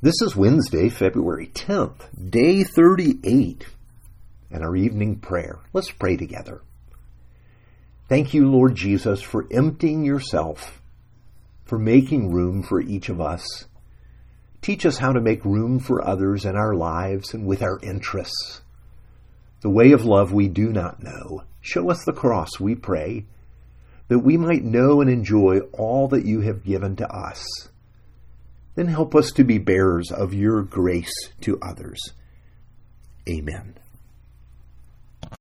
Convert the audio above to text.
This is Wednesday, February 10th, day 38, and our evening prayer. Let's pray together. Thank you, Lord Jesus, for emptying yourself, for making room for each of us. Teach us how to make room for others in our lives and with our interests. The way of love we do not know. Show us the cross, we pray, that we might know and enjoy all that you have given to us then help us to be bearers of your grace to others. Amen.